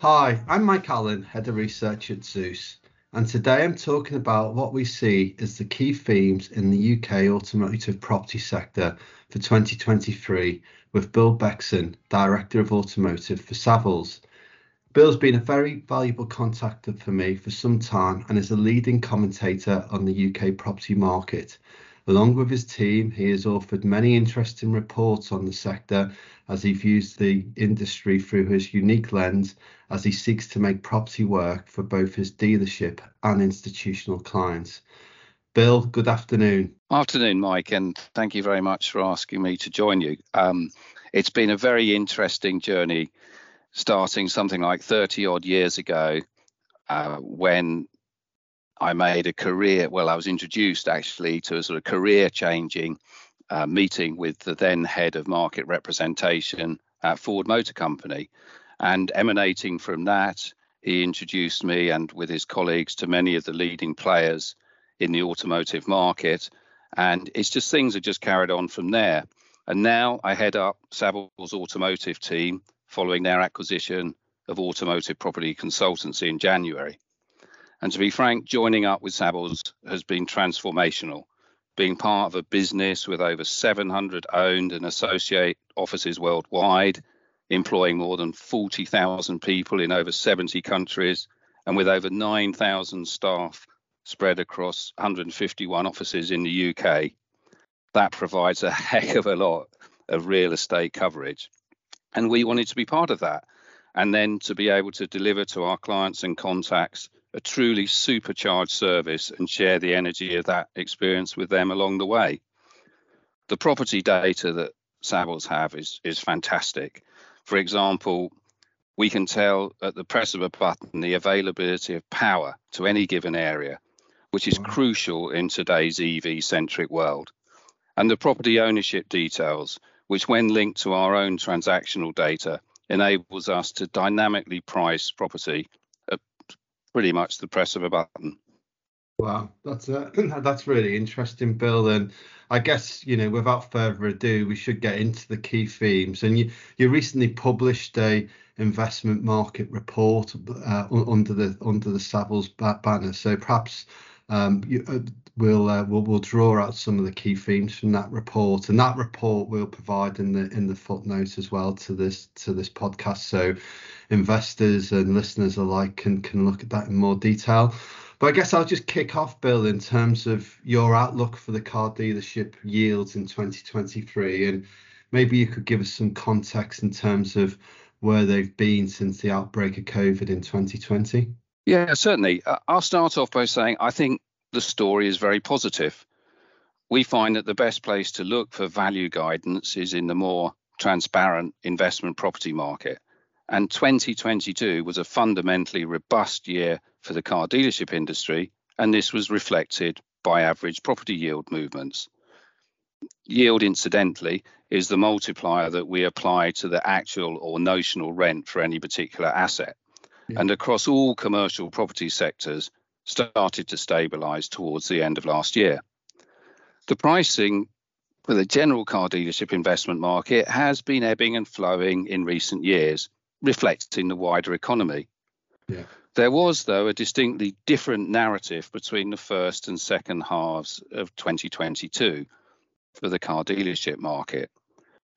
Hi, I'm Mike Allen, Head of Research at Zeus, and today I'm talking about what we see as the key themes in the UK automotive property sector for 2023 with Bill Bexson, Director of Automotive for Savills. Bill's been a very valuable contact for me for some time and is a leading commentator on the UK property market. Along with his team, he has authored many interesting reports on the sector as he views the industry through his unique lens as he seeks to make property work for both his dealership and institutional clients. Bill, good afternoon. Afternoon, Mike, and thank you very much for asking me to join you. Um, it's been a very interesting journey starting something like 30 odd years ago uh, when I made a career, well, I was introduced actually to a sort of career changing uh, meeting with the then head of market representation at Ford Motor Company. And emanating from that, he introduced me and with his colleagues to many of the leading players in the automotive market. And it's just things have just carried on from there. And now I head up Savills automotive team following their acquisition of automotive property consultancy in January. And to be frank, joining up with Savills has been transformational. Being part of a business with over 700 owned and associate offices worldwide, employing more than 40,000 people in over 70 countries, and with over 9,000 staff spread across 151 offices in the UK, that provides a heck of a lot of real estate coverage. And we wanted to be part of that. And then to be able to deliver to our clients and contacts a truly supercharged service and share the energy of that experience with them along the way. The property data that Savills have is is fantastic. For example, we can tell at the press of a button the availability of power to any given area, which is wow. crucial in today's EV centric world. And the property ownership details, which, when linked to our own transactional data, enables us to dynamically price property pretty much the press of a button. Wow, that's uh, that's really interesting, Bill. And I guess you know, without further ado, we should get into the key themes. And you you recently published a investment market report uh, under the under the Savills banner. So perhaps um, you, uh, we'll, uh, we'll we'll draw out some of the key themes from that report, and that report we'll provide in the in the footnotes as well to this to this podcast, so investors and listeners alike can can look at that in more detail. But I guess I'll just kick off, Bill, in terms of your outlook for the car dealership yields in 2023, and maybe you could give us some context in terms of where they've been since the outbreak of COVID in 2020. Yeah, certainly. Uh, I'll start off by saying I think the story is very positive. We find that the best place to look for value guidance is in the more transparent investment property market. And 2022 was a fundamentally robust year for the car dealership industry, and this was reflected by average property yield movements. Yield, incidentally, is the multiplier that we apply to the actual or notional rent for any particular asset yeah. and across all commercial property sectors started to stabilize towards the end of last year. The pricing for the general car dealership investment market has been ebbing and flowing in recent years, reflecting the wider economy. Yeah. There was, though, a distinctly different narrative between the first and second halves of 2022 for the car dealership market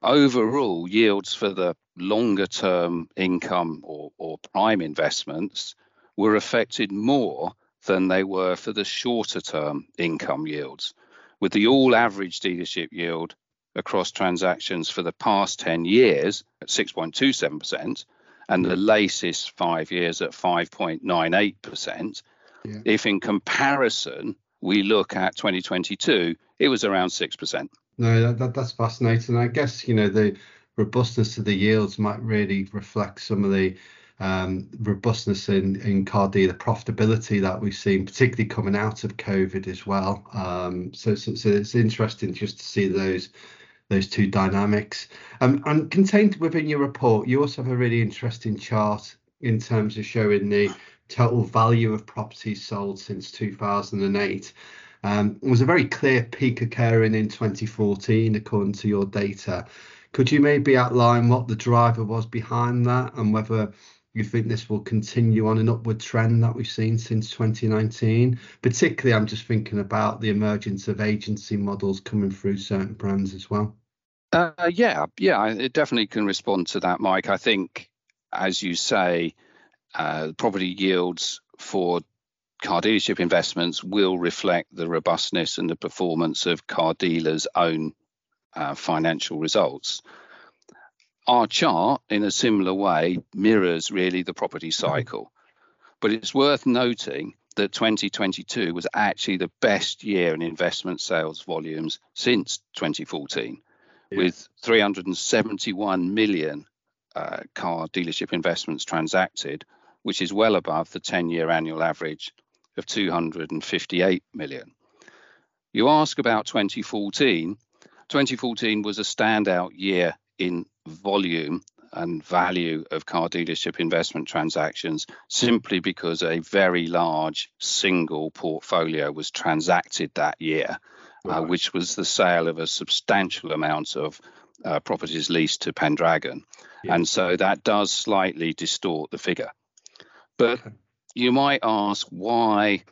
overall yields for the longer term income or, or prime investments were affected more than they were for the shorter term income yields, with the all average dealership yield across transactions for the past 10 years at 6.27% and the latest five years at 5.98%. Yeah. If in comparison we look at 2022, it was around 6%. No, that, that, that's fascinating. I guess you know the robustness of the yields might really reflect some of the um, robustness in in car dealer profitability that we've seen, particularly coming out of COVID as well. Um, so, so, so it's interesting just to see those those two dynamics. Um, and contained within your report, you also have a really interesting chart in terms of showing the total value of properties sold since 2008. Um, was a very clear peak occurring in 2014, according to your data. Could you maybe outline what the driver was behind that and whether you think this will continue on an upward trend that we've seen since 2019? Particularly, I'm just thinking about the emergence of agency models coming through certain brands as well. Uh, yeah, yeah, it definitely can respond to that, Mike. I think, as you say, uh, property yields for car dealership investments will reflect the robustness and the performance of car dealers' own uh, financial results. Our chart, in a similar way, mirrors really the property cycle. But it's worth noting that 2022 was actually the best year in investment sales volumes since 2014, yeah. with 371 million uh, car dealership investments transacted, which is well above the 10 year annual average of 258 million. You ask about 2014. 2014 was a standout year in volume and value of car dealership investment transactions simply because a very large single portfolio was transacted that year, uh, right. uh, which was the sale of a substantial amount of uh, properties leased to Pendragon. Yeah. And so that does slightly distort the figure. But. You might ask why.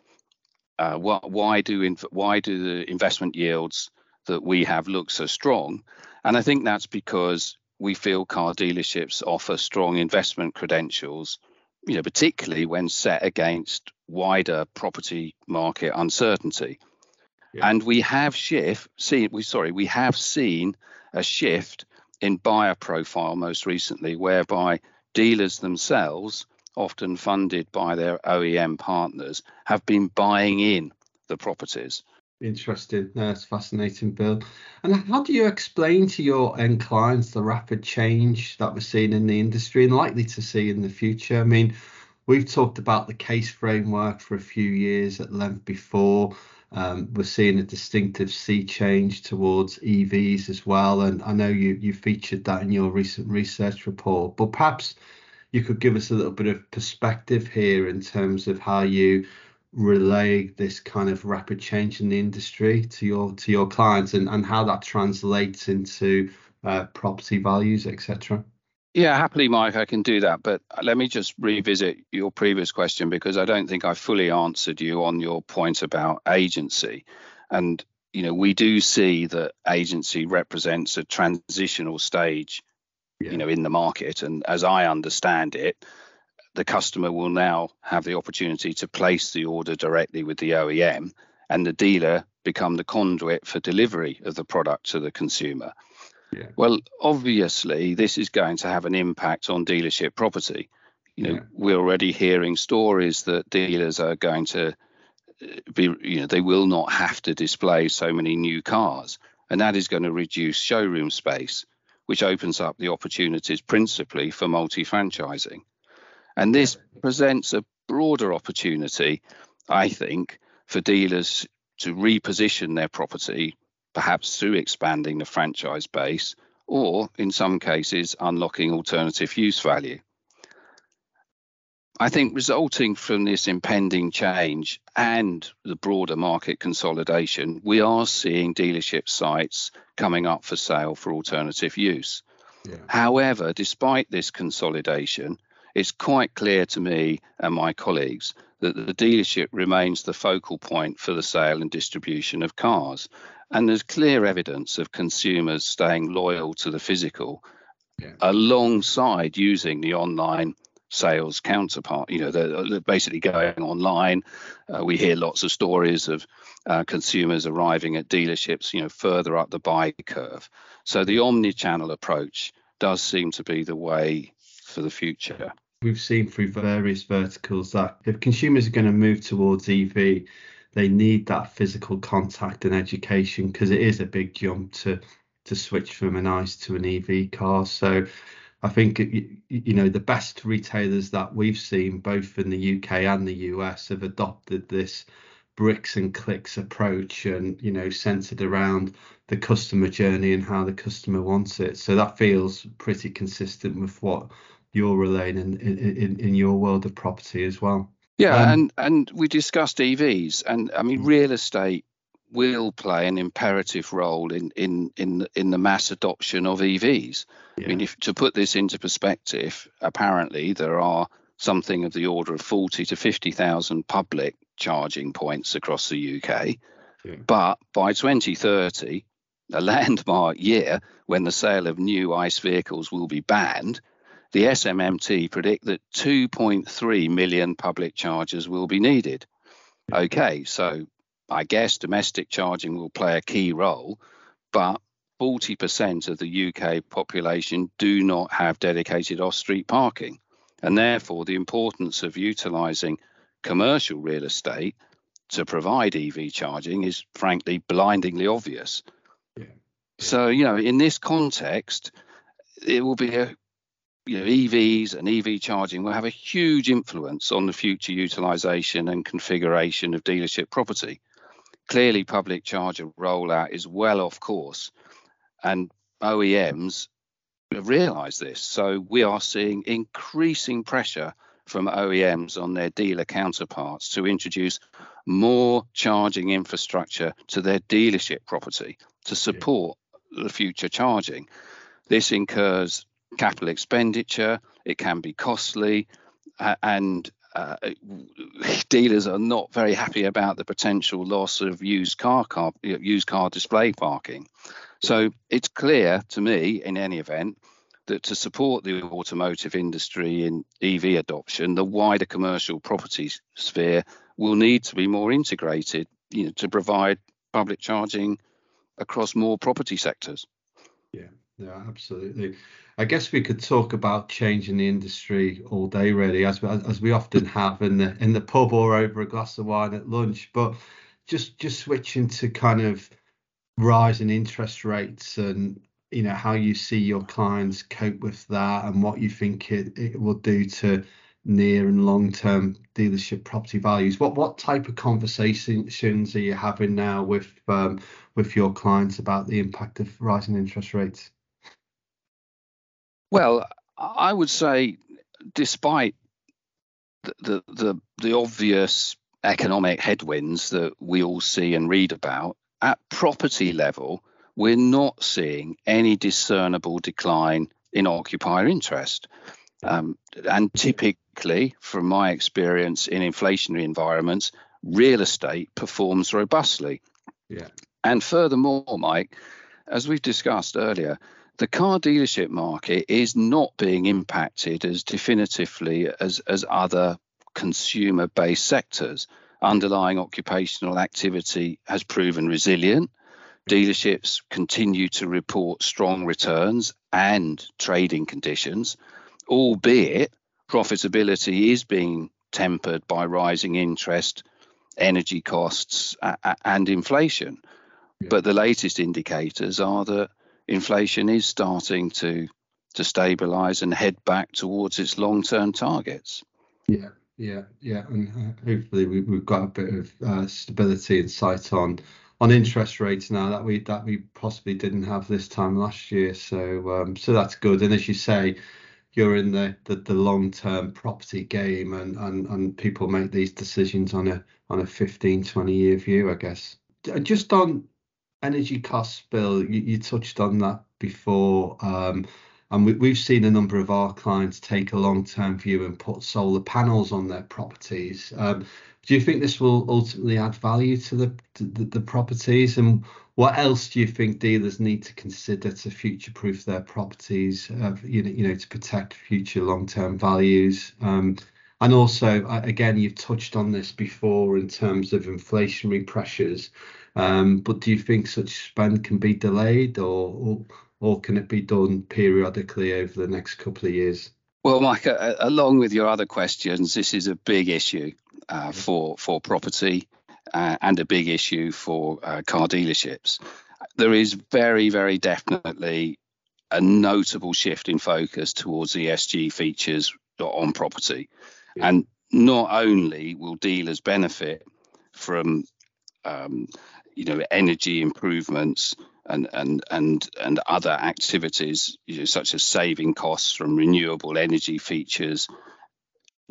Uh, why do why do the investment yields that we have look so strong? And I think that's because we feel car dealerships offer strong investment credentials, you know, particularly when set against wider property market uncertainty. Yeah. And we have shift seen we sorry, we have seen a shift in buyer profile most recently, whereby dealers themselves, often funded by their OEM partners, have been buying in the properties. Interesting. That's fascinating, Bill. And how do you explain to your end clients the rapid change that we're seeing in the industry and likely to see in the future? I mean, we've talked about the case framework for a few years at length before. Um, we're seeing a distinctive sea change towards EVs as well. And I know you you featured that in your recent research report, but perhaps you could give us a little bit of perspective here in terms of how you relay this kind of rapid change in the industry to your to your clients and, and how that translates into uh, property values, etc. Yeah, happily, Mike, I can do that. But let me just revisit your previous question because I don't think I fully answered you on your point about agency. And you know, we do see that agency represents a transitional stage, yeah. you know, in the market. And as I understand it, the customer will now have the opportunity to place the order directly with the OEM and the dealer become the conduit for delivery of the product to the consumer. Yeah. Well, obviously, this is going to have an impact on dealership property. You know, yeah. we're already hearing stories that dealers are going to uh, be, you know, they will not have to display so many new cars, and that is going to reduce showroom space, which opens up the opportunities principally for multi franchising. And this presents a broader opportunity, I think, for dealers to reposition their property, perhaps through expanding the franchise base, or in some cases, unlocking alternative use value. I think resulting from this impending change and the broader market consolidation, we are seeing dealership sites coming up for sale for alternative use. Yeah. However, despite this consolidation, it's quite clear to me and my colleagues that the dealership remains the focal point for the sale and distribution of cars. And there's clear evidence of consumers staying loyal to the physical yeah. alongside using the online sales counterpart. You know, they're, they're basically going online. Uh, we hear lots of stories of uh, consumers arriving at dealerships, you know, further up the buy curve. So the omni-channel approach does seem to be the way for the future. We've seen through various verticals that if consumers are going to move towards EV, they need that physical contact and education because it is a big jump to to switch from an ICE to an EV car. So I think you know the best retailers that we've seen, both in the UK and the US, have adopted this bricks and clicks approach, and you know centered around the customer journey and how the customer wants it. So that feels pretty consistent with what you're relaying in, in, in your world of property as well. Yeah, um, and and we discussed EVs, and I mean real estate will play an imperative role in in in in the mass adoption of EVs. Yeah. I mean, if to put this into perspective, apparently there are something of the order of 40 to 50,000 public charging points across the UK. Yeah. But by 2030, a landmark year when the sale of new ICE vehicles will be banned, the SMMT predict that 2.3 million public chargers will be needed. Okay, so I guess domestic charging will play a key role, but 40% of the UK population do not have dedicated off street parking. And therefore, the importance of utilising commercial real estate to provide EV charging is frankly blindingly obvious. Yeah. So, you know, in this context, it will be a you know, EVs and EV charging will have a huge influence on the future utilization and configuration of dealership property. Clearly, public charger rollout is well off course, and OEMs realize this. So, we are seeing increasing pressure from OEMs on their dealer counterparts to introduce more charging infrastructure to their dealership property to support the future charging. This incurs capital expenditure, it can be costly, and uh, dealers are not very happy about the potential loss of used car, car used car display parking. So it's clear to me, in any event, that to support the automotive industry in EV adoption, the wider commercial property sphere will need to be more integrated, you know, to provide public charging across more property sectors. Yeah, yeah, absolutely. I guess we could talk about changing the industry all day, really, as as we often have in the in the pub or over a glass of wine at lunch. But just just switching to kind of rising interest rates and you know how you see your clients cope with that and what you think it, it will do to near and long term dealership property values what what type of conversations are you having now with um, with your clients about the impact of rising interest rates well, I would say, despite the, the the, obvious economic headwinds that we all see and read about, at property level, we're not seeing any discernible decline in occupier interest. Um, and typically, from my experience in inflationary environments, real estate performs robustly. Yeah. And furthermore, Mike, as we've discussed earlier, the car dealership market is not being impacted as definitively as, as other consumer based sectors. Underlying occupational activity has proven resilient. Dealerships continue to report strong returns and trading conditions, albeit profitability is being tempered by rising interest, energy costs, and inflation. Yeah. But the latest indicators are that inflation is starting to to stabilize and head back towards its long-term targets. Yeah, yeah, yeah, and uh, hopefully we, have got a bit of uh, stability and sight on on interest rates now that we that we possibly didn't have this time last year. So um, so that's good. And as you say, you're in the the, the long term property game, and, and and people make these decisions on a on a 15, 20 year view, I guess. Just on energy costs, Bill, you, you touched on that before. Um, and we, have seen a number of our clients take a long-term view and put solar panels on their properties. Um, do you think this will ultimately add value to the, the, the properties? And what else do you think dealers need to consider to future-proof their properties? Uh, you know, you know, to protect future long-term values. Um, and also, again, you've touched on this before in terms of inflationary pressures. Um, but do you think such spend can be delayed, or, or, or can it be done periodically over the next couple of years? Well, Mike, uh, along with your other questions, this is a big issue uh, for for property uh, and a big issue for uh, car dealerships. There is very, very definitely a notable shift in focus towards ESG features on property, and not only will dealers benefit from um, you know energy improvements and and and and other activities you know, such as saving costs from renewable energy features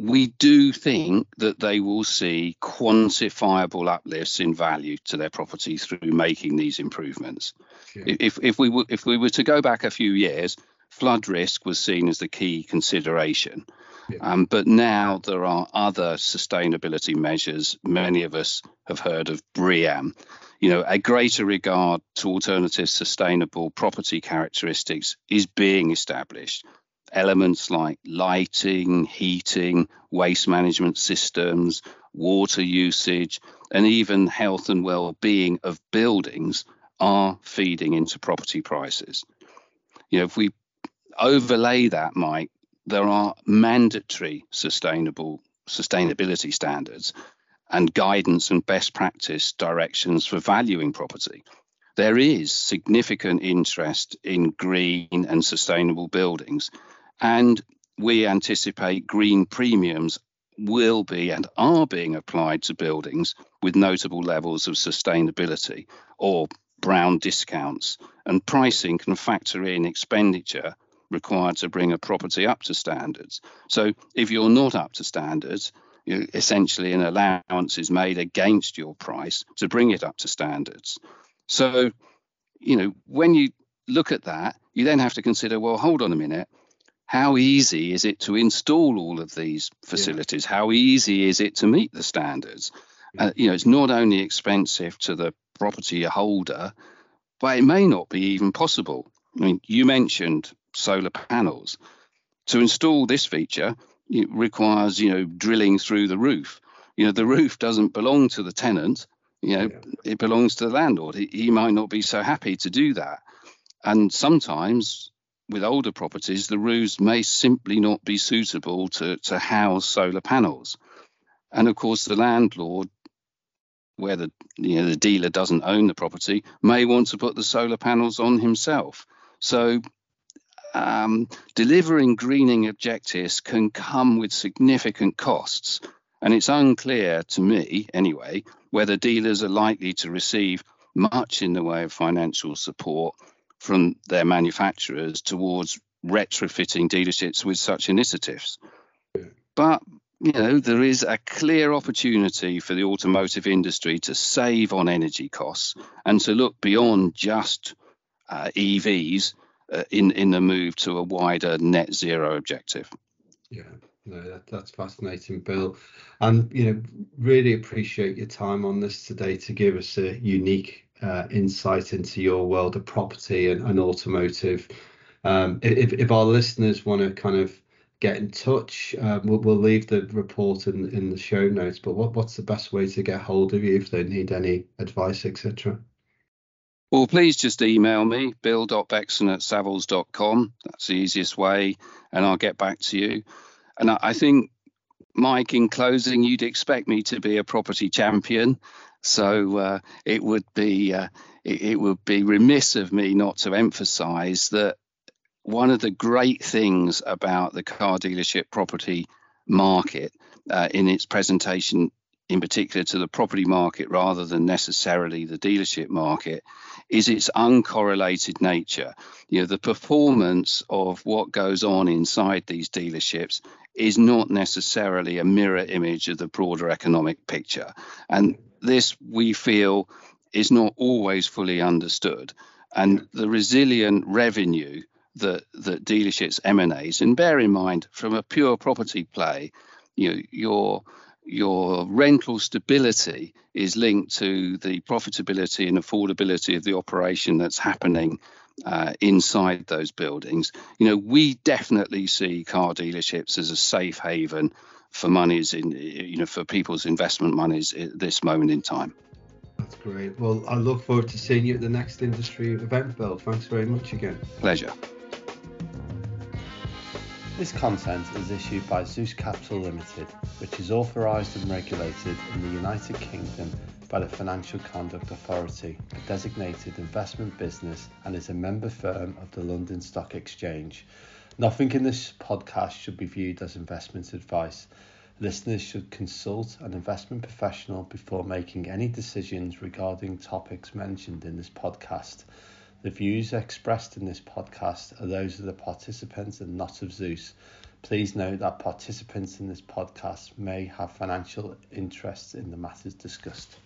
we do think that they will see quantifiable uplifts in value to their property through making these improvements. If, if, we were, if we were to go back a few years, flood risk was seen as the key consideration. Yeah. Um, but now there are other sustainability measures. Many of us have heard of BREEAM. You know, a greater regard to alternative sustainable property characteristics is being established elements like lighting, heating, waste management systems, water usage, and even health and well-being of buildings are feeding into property prices. You know, if we overlay that, Mike, there are mandatory sustainable sustainability standards and guidance and best practice directions for valuing property. There is significant interest in green and sustainable buildings, and we anticipate green premiums will be and are being applied to buildings with notable levels of sustainability or brown discounts, and pricing can factor in expenditure required to bring a property up to standards. So if you're not up to standards, you, essentially an allowance is made against your price to bring it up to standards. So, you know, when you look at that, you then have to consider, well, hold on a minute, how easy is it to install all of these facilities? Yeah. How easy is it to meet the standards? Yeah. Uh, you know, it's not only expensive to the property holder, but it may not be even possible. I mean, you mentioned solar panels. To install this feature, it requires, you know, drilling through the roof. You know, the roof doesn't belong to the tenant. You know, yeah. it belongs to the landlord. He, he might not be so happy to do that. And sometimes with older properties, the roofs may simply not be suitable to, to house solar panels. And of course, the landlord, where the you know the dealer doesn't own the property, may want to put the solar panels on himself. So um, delivering greening objectives can come with significant costs. And it's unclear to me, anyway, whether dealers are likely to receive much in the way of financial support from their manufacturers towards retrofitting dealerships with such initiatives. But you know, there is a clear opportunity for the automotive industry to save on energy costs and to look beyond just uh, EVs uh, in in the move to a wider net zero objective. Yeah, no, that, that's fascinating, Bill, and you know, really appreciate your time on this today to give us a unique uh, insight into your world of property and, and automotive. Um, if, if our listeners want to kind of get in touch, um, we'll, we'll, leave the report in, in the show notes. But what, what's the best way to get hold of you if they need any advice, etc.? Well, please just email me, bill.bexson at savills.com. That's the easiest way, and I'll get back to you. And I, think, Mike, in closing, you'd expect me to be a property champion. So uh, it would be uh, it, it would be remiss of me not to emphasise that one of the great things about the car dealership property market uh, in its presentation in particular to the property market rather than necessarily the dealership market is its uncorrelated nature you know the performance of what goes on inside these dealerships is not necessarily a mirror image of the broader economic picture and this we feel is not always fully understood. And the resilient revenue that, that dealerships emanate, and bear in mind from a pure property play, you know, your your rental stability is linked to the profitability and affordability of the operation that's happening uh, inside those buildings. You know, we definitely see car dealerships as a safe haven for monies in you know for people's investment monies at this moment in time. That's great. Well, I look forward to seeing you at the next industry event, Bill. Thanks very much again. Pleasure. This content is issued by Zeus Capital Limited, which is authorised and regulated in the United Kingdom by the Financial Conduct Authority, a designated investment business, and is a member firm of the London Stock Exchange. Nothing in this podcast should be viewed as investment advice. Listeners should consult an investment professional before making any decisions regarding topics mentioned in this podcast. The views expressed in this podcast are those of the participants and not of Zeus. Please note that participants in this podcast may have financial interests in the matters discussed.